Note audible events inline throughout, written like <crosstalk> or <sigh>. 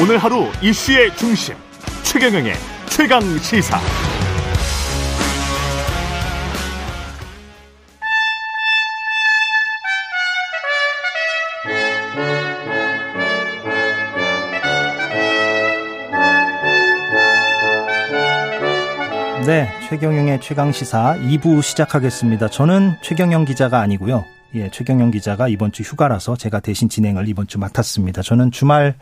오늘 하루 이슈의 중심 최경영의 최강 시사. 네, 최경영의 최강 시사 2부 시작하겠습니다. 저는 최경영 기자가 아니고요. 예, 최경영 기자가 이번 주 휴가라서 제가 대신 진행을 이번 주 맡았습니다. 저는 주말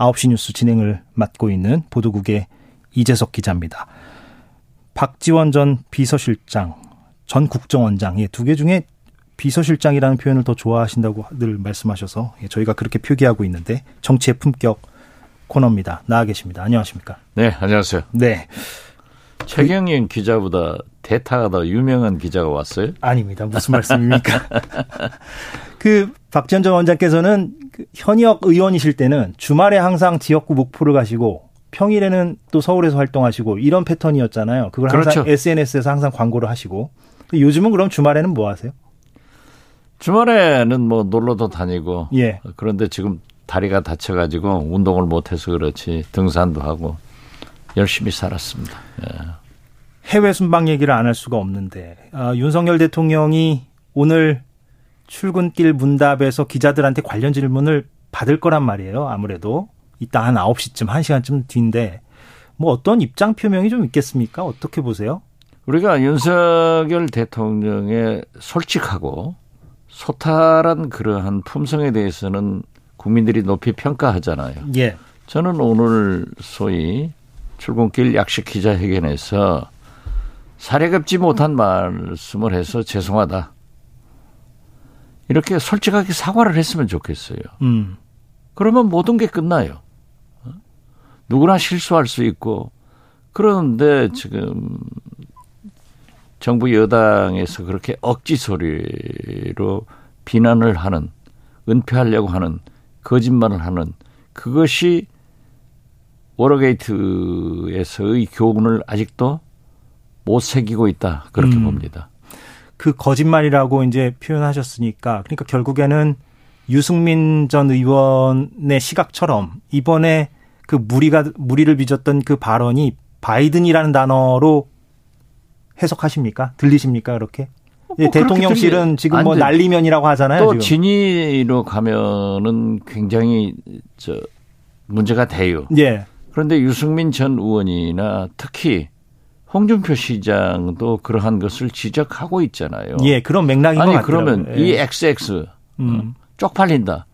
9시 뉴스 진행을 맡고 있는 보도국의 이재석 기자입니다. 박지원 전 비서실장, 전 국정원장, 예, 두 개 중에 비서실장이라는 표현을 더 좋아하신다고 늘 말씀하셔서 예, 저희가 그렇게 표기하고 있는데 정치의 품격 코너입니다. 나와 계십니다. 안녕하십니까? 네, 안녕하세요. 네. 최경영 기자보다 대타가 더 유명한 기자가 왔어요? 아닙니다. 무슨 말씀입니까? <laughs> 그 박지원 전 원장께서는 그 현역 의원이실 때는 주말에 항상 지역구 목포를 가시고 평일에는 또 서울에서 활동하시고 이런 패턴이었잖아요. 그걸 항상 그렇죠. SNS에서 항상 광고를 하시고 요즘은 그럼 주말에는 뭐 하세요? 주말에는 뭐 놀러도 다니고 예. 그런데 지금 다리가 다쳐가지고 운동을 못해서 그렇지 등산도 하고 열심히 살았습니다. 예. 해외 순방 얘기를 안 할 수가 없는데 아, 윤석열 대통령이 오늘 출근길 문답에서 기자들한테 관련 질문을 받을 거란 말이에요. 아무래도 이따 한 9시쯤 1시간쯤 뒤인데 뭐 어떤 입장 표명이 좀 있겠습니까? 어떻게 보세요? 우리가 윤석열 대통령의 솔직하고 소탈한 그러한 품성에 대해서는 국민들이 높이 평가하잖아요. 예. 저는 오늘 소위 출근길 약식 기자회견에서 사례급지 못한 말씀을 해서 죄송하다. 이렇게 솔직하게 사과를 했으면 좋겠어요. 음. 그러면 모든 게 끝나요. 어? 누구나 실수할 수 있고 그런데 지금 정부 여당에서 그렇게 억지 소리로 비난을 하는 은폐하려고 하는 거짓말을 하는 그것이 워러게이트에서의 교훈을 아직도 못 새기고 있다 그렇게 음. 봅니다. 그 거짓말이라고 이제 표현하셨으니까 그러니까 결국에는 유승민 전 의원의 시각처럼 이번에 그 무리가 무리를 빚었던 그 발언이 바이든이라는 단어로 해석하십니까? 들리십니까? 그렇게? 예, 뭐 그렇게 대통령실은 들리- 지금 안뭐 돼. 날리면이라고 하잖아요. 또 지금. 진위로 가면은 굉장히 저 문제가 돼요. 예. 그런데 유승민 전 의원이나 특히 홍준표 시장도 그러한 것을 지적하고 있잖아요. 예, 그런 맥락인 것 아니. 그러면 예. 이 XX 음, 쪽팔린다.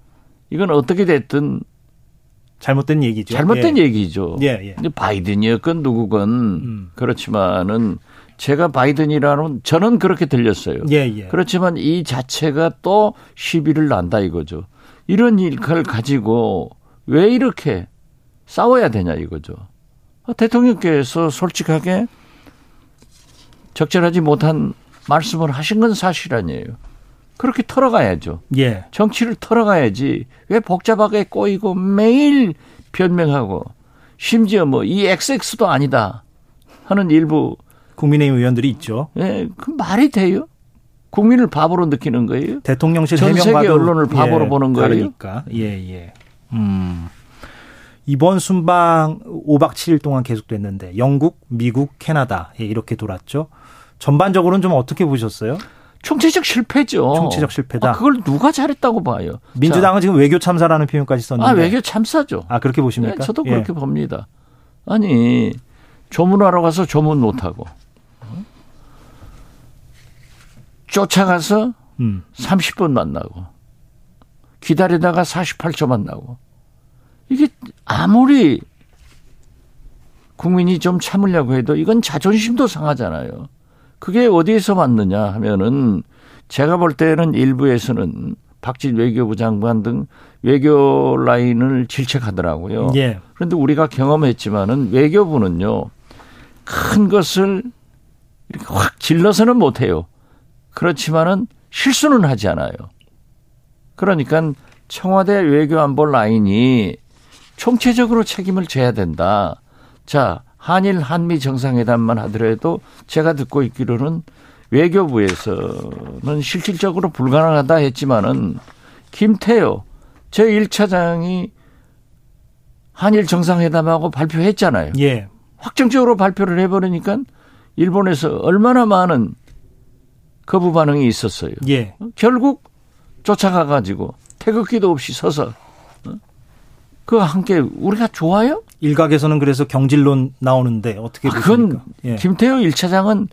이건 어떻게 됐든 잘못된 얘기죠. 잘못된 예. 얘기죠. 예, 예. 근데 바이든이었건 누구건 음. 그렇지만은 제가 바이든이라는 저는 그렇게 들렸어요. 예, 예. 그렇지만 이 자체가 또 시비를 난다 이거죠. 이런 일을 가지고 왜 이렇게 싸워야 되냐 이거죠. 아, 대통령께서 솔직하게 적절하지 못한 말씀을 하신 건 사실 아니에요. 그렇게 털어가야죠. 예. 정치를 털어가야지 왜 복잡하게 꼬이고 매일 변명하고 심지어 뭐 이 XX도 아니다 하는 일부 국민의힘 의원들이 있죠. 예, 그 말이 돼요? 국민을 바보로 느끼는 거예요? 대통령실 전 세계 언론을 바보로 보는 거예요? 다르니까. 예, 예. 음. 이번 순방 5박 7일 동안 계속됐는데 영국, 미국, 캐나다 예, 이렇게 돌았죠. 전반적으로는 좀 어떻게 보셨어요? 총체적 실패죠. 총체적 실패다. 아, 그걸 누가 잘했다고 봐요? 민주당은 지금 외교 참사라는 표현까지 자, 썼는데 아, 외교 참사죠. 아, 그렇게 보십니까? 네, 저도 예. 그렇게 봅니다. 아니 조문하러 가서 조문 못하고 어? 쫓아가서 음. 30분 만나고 기다리다가 48초 만나고 이게 아무리 국민이 좀 참으려고 해도 이건 자존심도 상하잖아요. 그게 어디에서 맞느냐 하면은 제가 볼 때는 일부에서는 박진 외교부 장관 등 외교 라인을 질책하더라고요. 예. 그런데 우리가 경험했지만은 외교부는요 큰 것을 이렇게 확 질러서는 못해요. 그렇지만은 실수는 하지 않아요. 그러니까 청와대 외교안보 라인이 총체적으로 책임을 져야 된다. 자, 한일 한미 정상회담만 하더라도 제가 듣고 있기로는 외교부에서는 실질적으로 불가능하다 했지만은 김태호 제 1차장이 한일 정상회담하고 발표했잖아요. 예. 확정적으로 발표를 해버리니까 일본에서 얼마나 많은 거부 반응이 있었어요. 예. 결국 쫓아가 가지고 태극기도 없이 서서 어? 그와 함께 우리가 좋아요? 일각에서는 그래서 경질론 나오는데 어떻게 아, 보십니까? 그건 예. 김태호 1차장은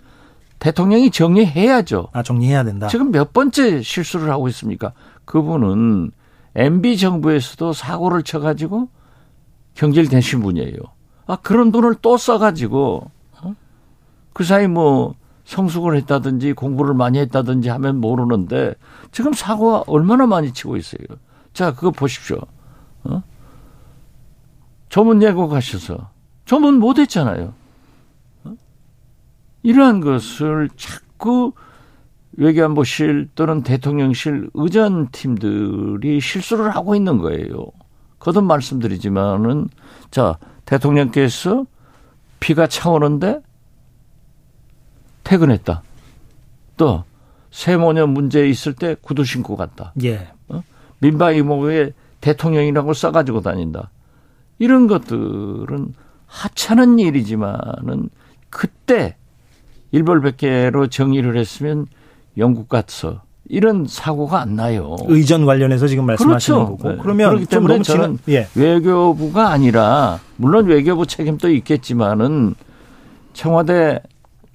대통령이 정리해야죠. 아 정리해야 된다. 지금 몇 번째 실수를 하고 있습니까? 그분은 MB 정부에서도 사고를 쳐 가지고 경질되신 분이에요. 아 그런 돈을 또 써 가지고 어? 그 사이 뭐 성숙을 했다든지 공부를 많이 했다든지 하면 모르는데 지금 사고가 얼마나 많이 치고 있어요. 자 그거 보십시오. 어? 조문 예고가셔서 조문 못했잖아요. 어? 이러한 것을 자꾸 외교안보실 또는 대통령실 의전팀들이 실수를 하고 있는 거예요. 거듭 말씀드리지만은 자 대통령께서 비가 차오는데 퇴근했다. 또 세모녀 문제 있을 때 구두 신고 갔다. 예. 민바 이모에 대통령이라고 써가지고 다닌다. 이런 것들은 하찮은 일이지만은 그때 일벌백계로 정의를 했으면 영국 같서 이런 사고가 안 나요. 의전 관련해서 지금 말씀하시는 그렇죠. 거고. 네. 그러면 그렇기 좀 때문에 저는 예. 외교부가 아니라 물론 외교부 책임도 있겠지만은 청와대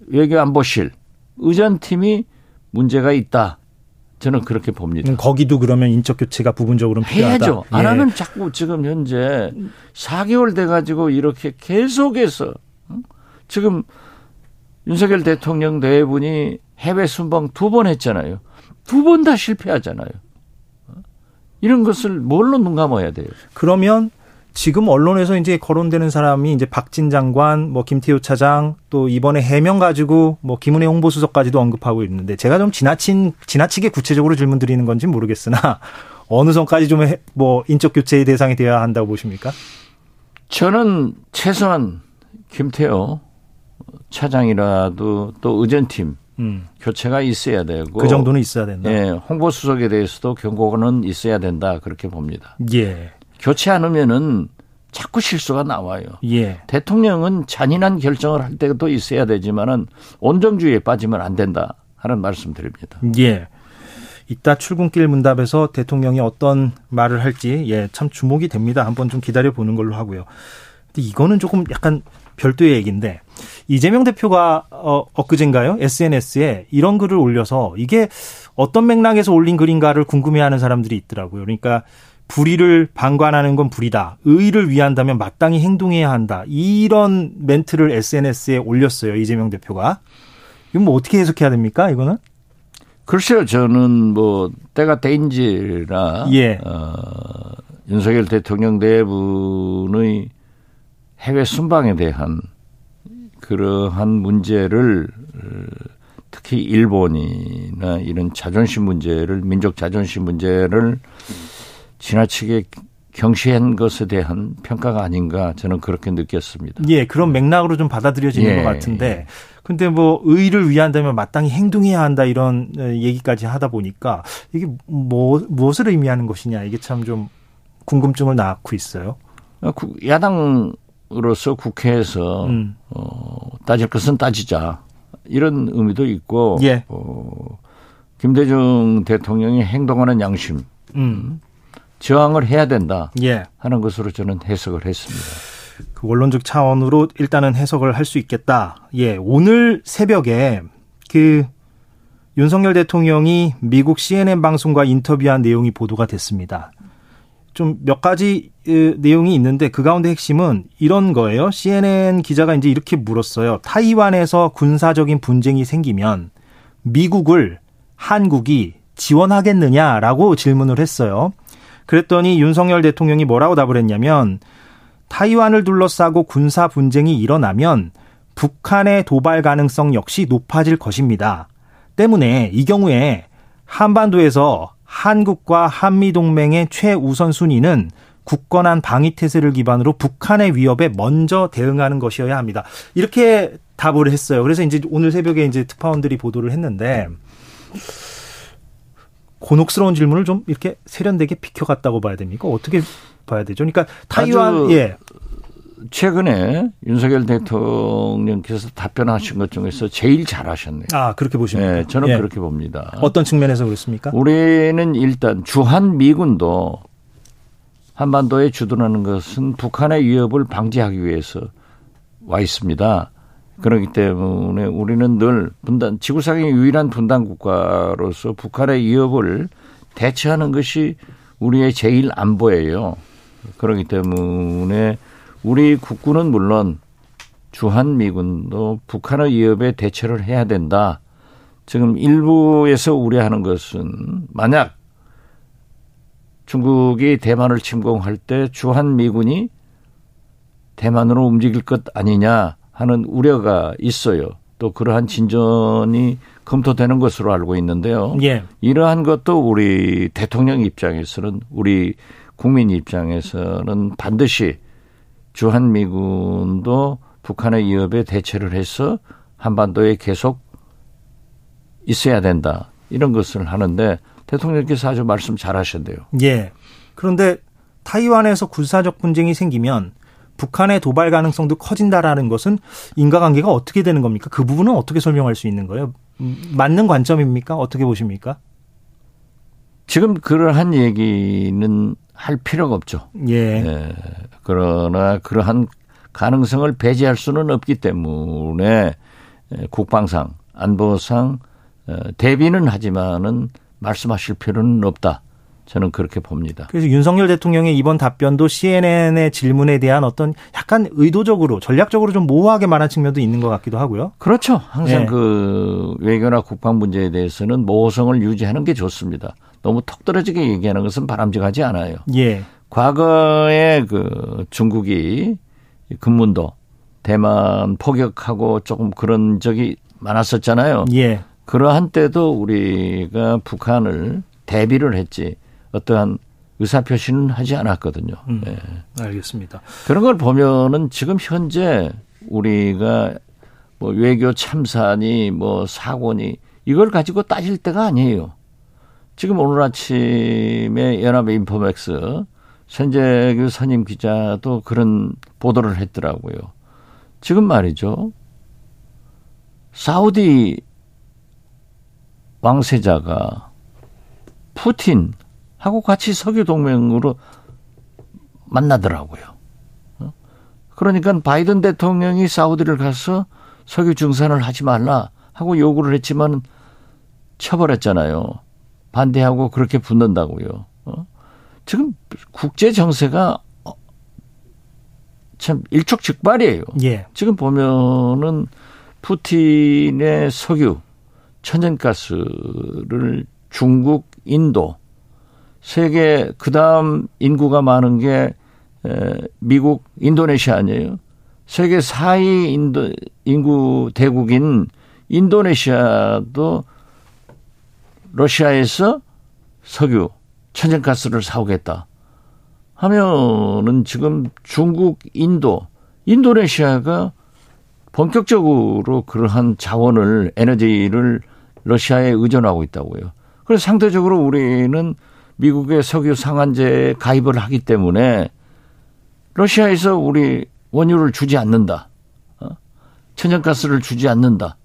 외교안보실 의전팀이 문제가 있다. 저는 그렇게 봅니다. 음, 거기도 그러면 인적 교체가 부분적으로 필요하다. 해야죠. 안 예. 하면 자꾸 지금 현재 4개월 돼 가지고 이렇게 계속해서 응? 지금 윤석열 대통령 내분이 해외 순방 두 번 했잖아요. 두 번 다 실패하잖아요. 어? 이런 것을 뭘로 눈 감아야 돼요? 그러면 지금 언론에서 이제 거론되는 사람이 이제 박진 장관, 뭐 김태효 차장, 또 이번에 해명 가지고 뭐 김은혜 홍보수석까지도 언급하고 있는데 제가 좀 지나친 지나치게 구체적으로 질문 드리는 건지 모르겠으나 <laughs> 어느 선까지 좀 뭐 인적 교체의 대상이 되어야 한다고 보십니까? 저는 최소한 김태호 차장이라도 또 의전팀 음. 교체가 있어야 되고 그 정도는 있어야 된다. 예, 홍보수석에 대해서도 경고는 있어야 된다 그렇게 봅니다. 예. 교체 않으면은 자꾸 실수가 나와요. 예. 대통령은 잔인한 결정을 할 때도 있어야 되지만은 온정주의에 빠지면 안 된다 하는 말씀드립니다. 예. 이따 출근길 문답에서 대통령이 어떤 말을 할지 예, 참 주목이 됩니다. 한번 좀 기다려 보는 걸로 하고요. 근데 이거는 조금 약간 별도의 얘기인데 이재명 대표가 어 엊그젠가요? SNS에 이런 글을 올려서 이게 어떤 맥락에서 올린 글인가를 궁금해하는 사람들이 있더라고요. 그러니까 불의를 방관하는 건 불이다. 의의를 위한다면 마땅히 행동해야 한다. 이런 멘트를 SNS에 올렸어요. 이재명 대표가. 이건 뭐 어떻게 해석해야 됩니까? 이거는? 글쎄요, 저는 뭐 때가 때인지라 예. 어, 윤석열 대통령 내분의 해외 순방에 대한 그러한 문제를 어, 특히 일본이나 이런 자존심 문제를 민족 자존심 문제를 지나치게 경시한 것에 대한 평가가 아닌가 저는 그렇게 느꼈습니다. 예, 그런 맥락으로 좀 받아들여지는 예, 것 같은데, 근데 뭐 의의를 위한다면 마땅히 행동해야 한다 이런 어, 얘기까지 하다 보니까 이게 뭐 무엇을 의미하는 것이냐 이게 참 좀 궁금증을 낳고 있어요. 어, 구- 야당으로서 국회에서 음. 어, 따질 것은 따지자 이런 의미도 있고 예. 어, 김대중 대통령이 행동하는 양심 음, 저항을 해야 된다 예. 하는 것으로 저는 해석을 했습니다. 그 원론적 차원으로 일단은 해석을 할 수 있겠다. 예, 오늘 새벽에 그 윤석열 대통령이 미국 CNN 방송과 인터뷰한 내용이 보도가 됐습니다. 좀 몇 가지 으, 내용이 있는데 그 가운데 핵심은 이런 거예요. CNN 기자가 이제 이렇게 물었어요. 타이완에서 군사적인 분쟁이 생기면 미국을 한국이 지원하겠느냐라고 질문을 했어요. 그랬더니 윤석열 대통령이 뭐라고 답을 했냐면 타이완을 둘러싸고 군사 분쟁이 일어나면 북한의 도발 가능성 역시 높아질 것입니다. 때문에 이 경우에 한반도에서 한국과 한미 동맹의 최우선 순위는 굳건한 방위 태세를 기반으로 북한의 위협에 먼저 대응하는 것이어야 합니다. 이렇게 답을 했어요. 그래서 이제 오늘 새벽에 이제 특파원들이 보도를 했는데 곤혹스러운 질문을 좀 이렇게 세련되게 비켜갔다고 봐야 됩니까? 어떻게 봐야 되죠? 그러니까 타이완 예. 최근에 윤석열 대통령께서 답변하신 것 중에서 제일 잘하셨네요. 아 그렇게 보십니까? 네, 저는 예. 그렇게 봅니다. 어떤 측면에서 그렇습니까? 우리는 일단 주한 미군도 한반도에 주둔하는 것은 북한의 위협을 방지하기 위해서 와 있습니다. 그렇기 때문에 우리는 늘 분단 지구상의 유일한 분단 국가로서 북한의 위협을 대처하는 것이 우리의 제일 안보예요. 그렇기 때문에 우리 국군은 물론 주한 미군도 북한의 위협에 대처를 해야 된다. 지금 일부에서 우려하는 것은 만약 중국이 대만을 침공할 때 주한 미군이 대만으로 움직일 것 아니냐 하는 우려가 있어요. 또 그러한 진전이 검토되는 것으로 알고 있는데요. 예. 이러한 것도 우리 대통령 입장에서는 우리 국민 입장에서는 반드시 주한 미군도 북한의 위협에 대처를 해서 한반도에 계속 있어야 된다. 이런 것을 하는데 대통령께서 아주 말씀 잘 하셨대요. 예. 그런데 타이완에서 군사적 분쟁이 생기면 북한의 도발 가능성도 커진다라는 것은 인과관계가 어떻게 되는 겁니까? 그 부분은 어떻게 설명할 수 있는 거예요? 음, 맞는 관점입니까? 어떻게 보십니까? 지금 그러한 얘기는 할 필요가 없죠. 예. 예. 그러나 그러한 가능성을 배제할 수는 없기 때문에 예, 국방상, 안보상 어, 대비는 하지만은 말씀하실 필요는 없다. 저는 그렇게 봅니다. 그래서 윤석열 대통령의 이번 답변도 CNN의 질문에 대한 어떤 약간 의도적으로 전략적으로 좀 모호하게 말한 측면도 있는 것 같기도 하고요. 그렇죠. 항상 예. 그 외교나 국방 문제에 대해서는 모호성을 유지하는 게 좋습니다. 너무 턱 떨어지게 얘기하는 것은 바람직하지 않아요. 예. 과거에 그 중국이 금문도 대만 포격하고 조금 그런 적이 많았었잖아요. 예. 그러한 때도 우리가 북한을 대비를 했지 어떠한 의사 표시는 하지 않았거든요. 음. 예. 알겠습니다. 그런 걸 보면은 지금 현재 우리가 뭐 외교 참사니 뭐 사고니 이걸 가지고 따질 때가 아니에요. 지금 오늘 아침에 연합 인포맥스 선재규 선임 기자도 그런 보도를 했더라고요. 지금 말이죠. 사우디 왕세자가 푸틴 하고 같이 석유 동맹으로 만나더라고요. 어? 그러니까 바이든 대통령이 사우디를 가서 석유 증산을 하지 말라 하고 요구를 했지만 쳐버렸잖아요. 반대하고 그렇게 붙는다고요. 어? 지금 국제 정세가 어, 참 일촉즉발이에요. 예. 지금 보면은 푸틴의 석유, 천연가스를 중국, 인도, 세계 그다음 인구가 많은 게 에, 미국, 인도네시아 아니에요. 세계 4위 인도 인구 대국인 인도네시아도 러시아에서 석유, 천연가스를 사오겠다. 하면은 지금 중국, 인도, 인도네시아가 본격적으로 그러한 자원을 에너지를 러시아에 의존하고 있다고요. 그래서 상대적으로 우리는 미국의 석유 상한제에 가입을 하기 때문에 러시아에서 우리 원유를 주지 않는다. 어? 천연가스를 주지 않는다.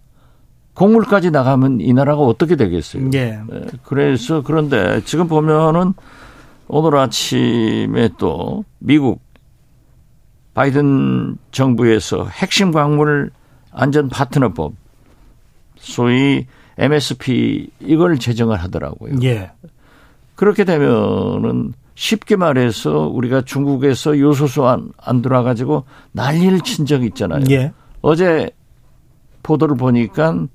곡물까지 나가면 이 나라가 어떻게 되겠어요? 예. 네, 그래서 그런데 지금 보면은 오늘 아침에 또 미국 바이든 정부에서 핵심 광물 안전 파트너법 소위 MSP 이걸 제정을 하더라고요. 예. 그렇게 되면은 쉽게 말해서 우리가 중국에서 요소수 안, 안 들어와가지고 난리를 친 적이 있잖아요. 예. 어제 보도를 보니까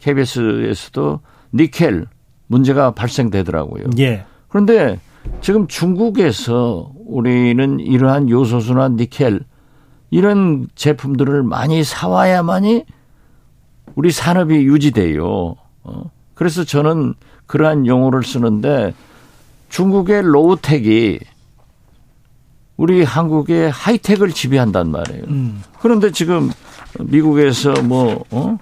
KBS에서도 니켈 문제가 발생되더라고요. 예. 그런데 지금 중국에서 우리는 이러한 요소수나 니켈 이런 제품들을 많이 사와야만이 우리 산업이 유지돼요. 어? 그래서 저는 그러한 용어를 쓰는데 중국의 로우텍이 우리 한국의 하이텍을 지배한단 말이에요. 음. 그런데 지금 미국에서 뭐, 어?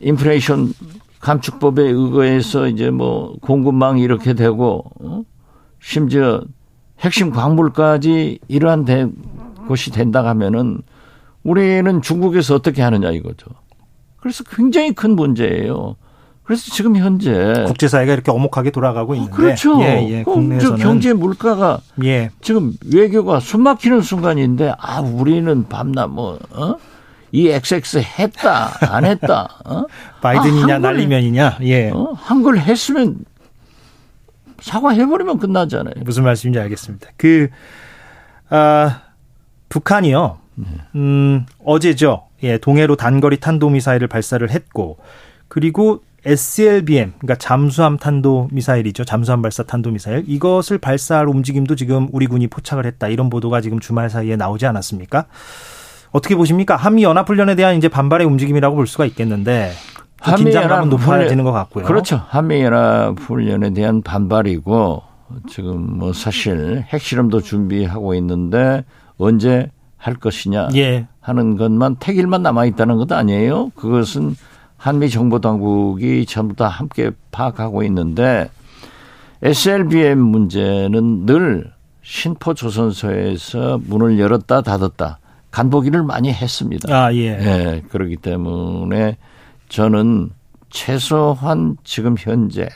인플레이션 감축법에 의거해서 이제 뭐 공급망 이렇게 되고 어? 심지어 핵심 광물까지 이러한 대, 곳이 된다 하면은 우리는 중국에서 어떻게 하느냐 이거죠. 그래서 굉장히 큰 문제예요. 그래서 지금 현재 국제사회가 이렇게 어목하게 돌아가고 있는데 그렇죠. 예, 예, 어, 국내에서는 저 경제 물가가 예. 지금 외교가 숨막히는 순간인데 아 우리는 밤낮 뭐 어? 이 XX 했다 안 했다 어? <laughs> 바이든이냐 아, 날리면이냐 예. 어? 한글 했으면 사과해버리면 끝나잖아요. 무슨 말씀인지 알겠습니다. 그 아, 북한이요. 음, 어제죠. 예, 동해로 단거리 탄도미사일을 발사를 했고 그리고 SLBM, 그러니까 잠수함 탄도 미사일이죠. 잠수함 발사 탄도 미사일. 이것을 발사할 움직임도 지금 우리 군이 포착을 했다. 이런 보도가 지금 주말 사이에 나오지 않았습니까? 어떻게 보십니까? 한미 연합 훈련에 대한 이제 반발의 움직임이라고 볼 수가 있겠는데 긴장감은 높아지는 것 같고요. 그렇죠. 한미 연합 훈련에 대한 반발이고 지금 뭐 사실 핵실험도 준비하고 있는데 언제 할 것이냐 예. 하는 것만 택일만 남아 있다는 것 아니에요. 그것은 한미 정보 당국이 전부 다 함께 파악하고 있는데 SLBM 문제는 늘 신포 조선소에서 문을 열었다 닫았다 간보기를 많이 했습니다. 아, 예. 예, 그렇기 때문에 저는 최소한 지금 현재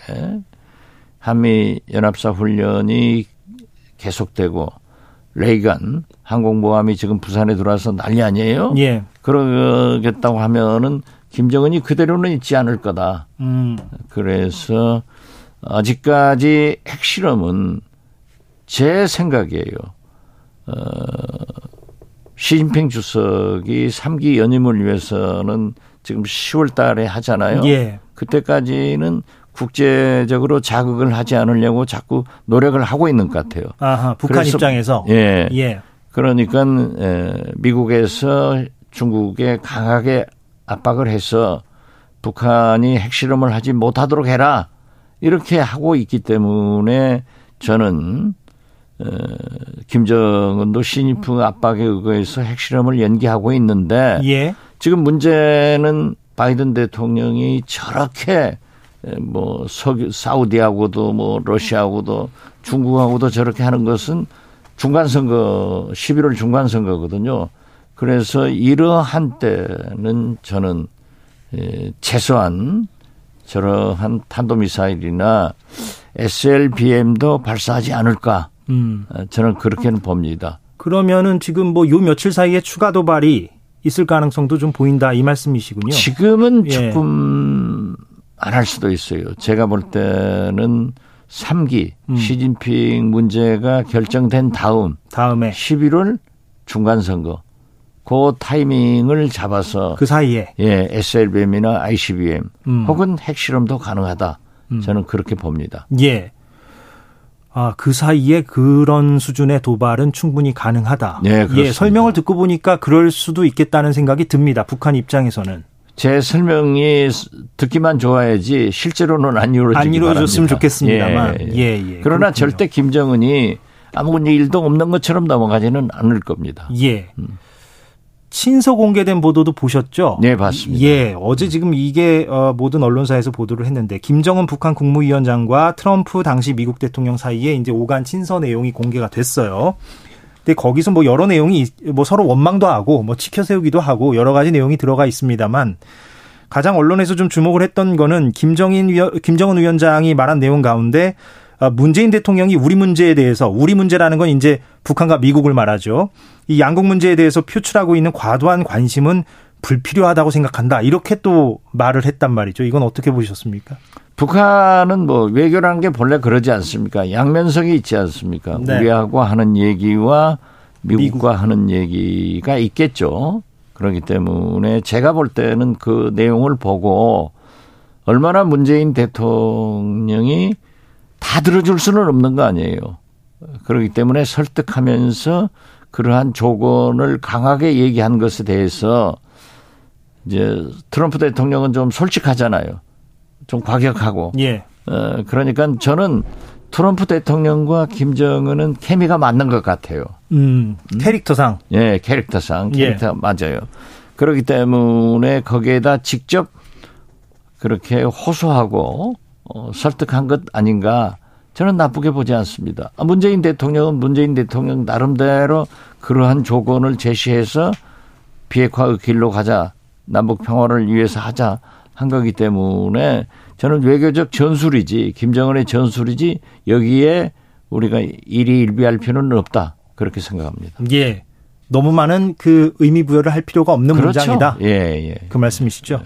한미 연합사 훈련이 계속되고 레이간 항공모함이 지금 부산에 들어와서 난리 아니에요? 예. 그러겠다고 하면은 김정은이 그대로는 있지 않을 거다. 음. 그래서 아직까지 핵실험은 제 생각이에요. 어, 시진핑 주석이 3기 연임을 위해서는 지금 10월 달에 하잖아요. 예. 그때까지는 국제적으로 자극을 하지 않으려고 자꾸 노력을 하고 있는 것 같아요. 아하, 북한 그래서- 입장에서 예. 예. 그러니까 에, 미국에서 중국에 강하게 압박을 해서 북한이 핵실험을 하지 못하도록 해라 이렇게 하고 있기 때문에 저는 어, 김정은도 시진핑 압박에 의거해서 핵실험을 연기하고 있는데 예. 지금 문제는 바이든 대통령이 저렇게 뭐 석유 사우디하고도 뭐 러시아하고도 중국하고도 저렇게 하는 것은 중간 선거 11월 중간 선거거든요. 그래서 이러한 때는 저는 에, 최소한 저러한 탄도미사일이나 SLBM도 발사하지 않을까 음. 어, 저는 그렇게는 봅니다. 그러면은 지금 뭐 요 며칠 사이에 추가 도발이 있을 가능성도 좀 보인다 이 말씀이시군요. 지금은 예. 조금 안할 수도 있어요. 제가 볼 때는 3기 음. 시진핑 문제가 결정된 다음 다음에 11월 중간 선거 그 타이밍을 잡아서 그 사이에 예, SLBM이나 ICBM 음. 혹은 핵실험도 가능하다. 음. 저는 그렇게 봅니다. 예. 아, 그 사이에 그런 수준의 도발은 충분히 가능하다. 네, 그렇습니다. 예, 설명을 듣고 보니까 그럴 수도 있겠다는 생각이 듭니다. 북한 입장에서는. 제 설명이 듣기만 좋아야지 실제로는 안 이루어지기 안 이루어졌으면 바랍니다. 좋겠습니다만. 예, 예, 예. 그러나 그렇군요. 절대 김정은이 아무 일도 없는 것처럼 넘어가지는 않을 겁니다. 예. 친서 공개된 보도도 보셨죠? 네, 봤습니다. 예, 어제 지금 이게 어, 모든 언론사에서 보도를 했는데 김정은 북한 국무위원장과 트럼프 당시 미국 대통령 사이에 이제 오간 친서 내용이 공개가 됐어요. 근데 거기서 뭐 여러 내용이 뭐 서로 원망도 하고 뭐 치켜 세우기도 하고 여러 가지 내용이 들어가 있습니다만 가장 언론에서 좀 주목을 했던 거는 김정인 위원, 김정은 위원장이 말한 내용 가운데 아, 문재인 대통령이 우리 문제에 대해서 우리 문제라는 건 이제 북한과 미국을 말하죠. 이 양국 문제에 대해서 표출하고 있는 과도한 관심은 불필요하다고 생각한다. 이렇게 또 말을 했단 말이죠. 이건 어떻게 보셨습니까? 북한은 뭐 외교라는 게 본래 그러지 않습니까? 양면성이 있지 않습니까? 네. 우리하고 하는 얘기와 미국과 미국. 하는 얘기가 있겠죠. 그렇기 때문에 제가 볼 때는 그 내용을 보고 얼마나 문재인 대통령이 다 들어줄 수는 없는 거 아니에요. 그렇기 때문에 설득하면서 그러한 조건을 강하게 얘기한 것에 대해서 이제 트럼프 대통령은 좀 솔직하잖아요. 좀 과격하고. 예. 어, 그러니까 저는 트럼프 대통령과 김정은은 케미가 맞는 것 같아요. 음, 캐릭터상. 예, 캐릭터상 예. 캐릭터 맞아요. 그렇기 때문에 거기에다 직접 그렇게 호소하고 어, 설득한 것 아닌가 저는 나쁘게 보지 않습니다. 아, 문재인 대통령은 문재인 대통령 나름대로 그러한 조건을 제시해서 비핵화의 길로 가자 남북 평화를 위해서 하자 한 거기 때문에 저는 외교적 전술이지 김정은의 전술이지 여기에 우리가 일이 일비할 필요는 없다 그렇게 생각합니다. 예. 너무 많은 그 의미 부여를 할 필요가 없는 그렇죠. 문장이다. 예, 예. 그 말씀이시죠?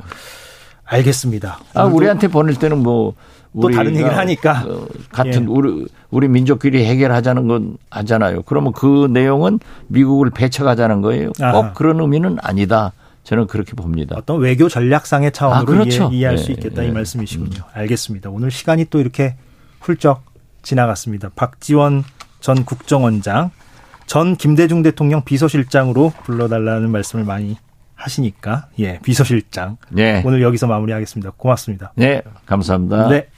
알겠습니다. 아, 우리한테 보낼 때는 뭐 또 다른 얘기를 하니까. 어, 같은 예. 우리 우리 민족끼리 해결하자는 건 하잖아요. 그러면 그 내용은 미국을 배척하자는 거예요. 꼭 아하. 그런 의미는 아니다. 저는 그렇게 봅니다. 어떤 외교 전략상의 차원으로 아, 그렇죠. 이해, 할수 예, 있겠다 예. 이 말씀이시군요. 알겠습니다. 오늘 시간이 또 이렇게 훌쩍 지나갔습니다. 박지원 전 국정원장, 전 김대중 대통령 비서실장으로 불러달라는 말씀을 많이 하시니까 예 비서실장 네. 오늘 여기서 마무리하겠습니다. 고맙습니다. 네, 감사합니다. 네.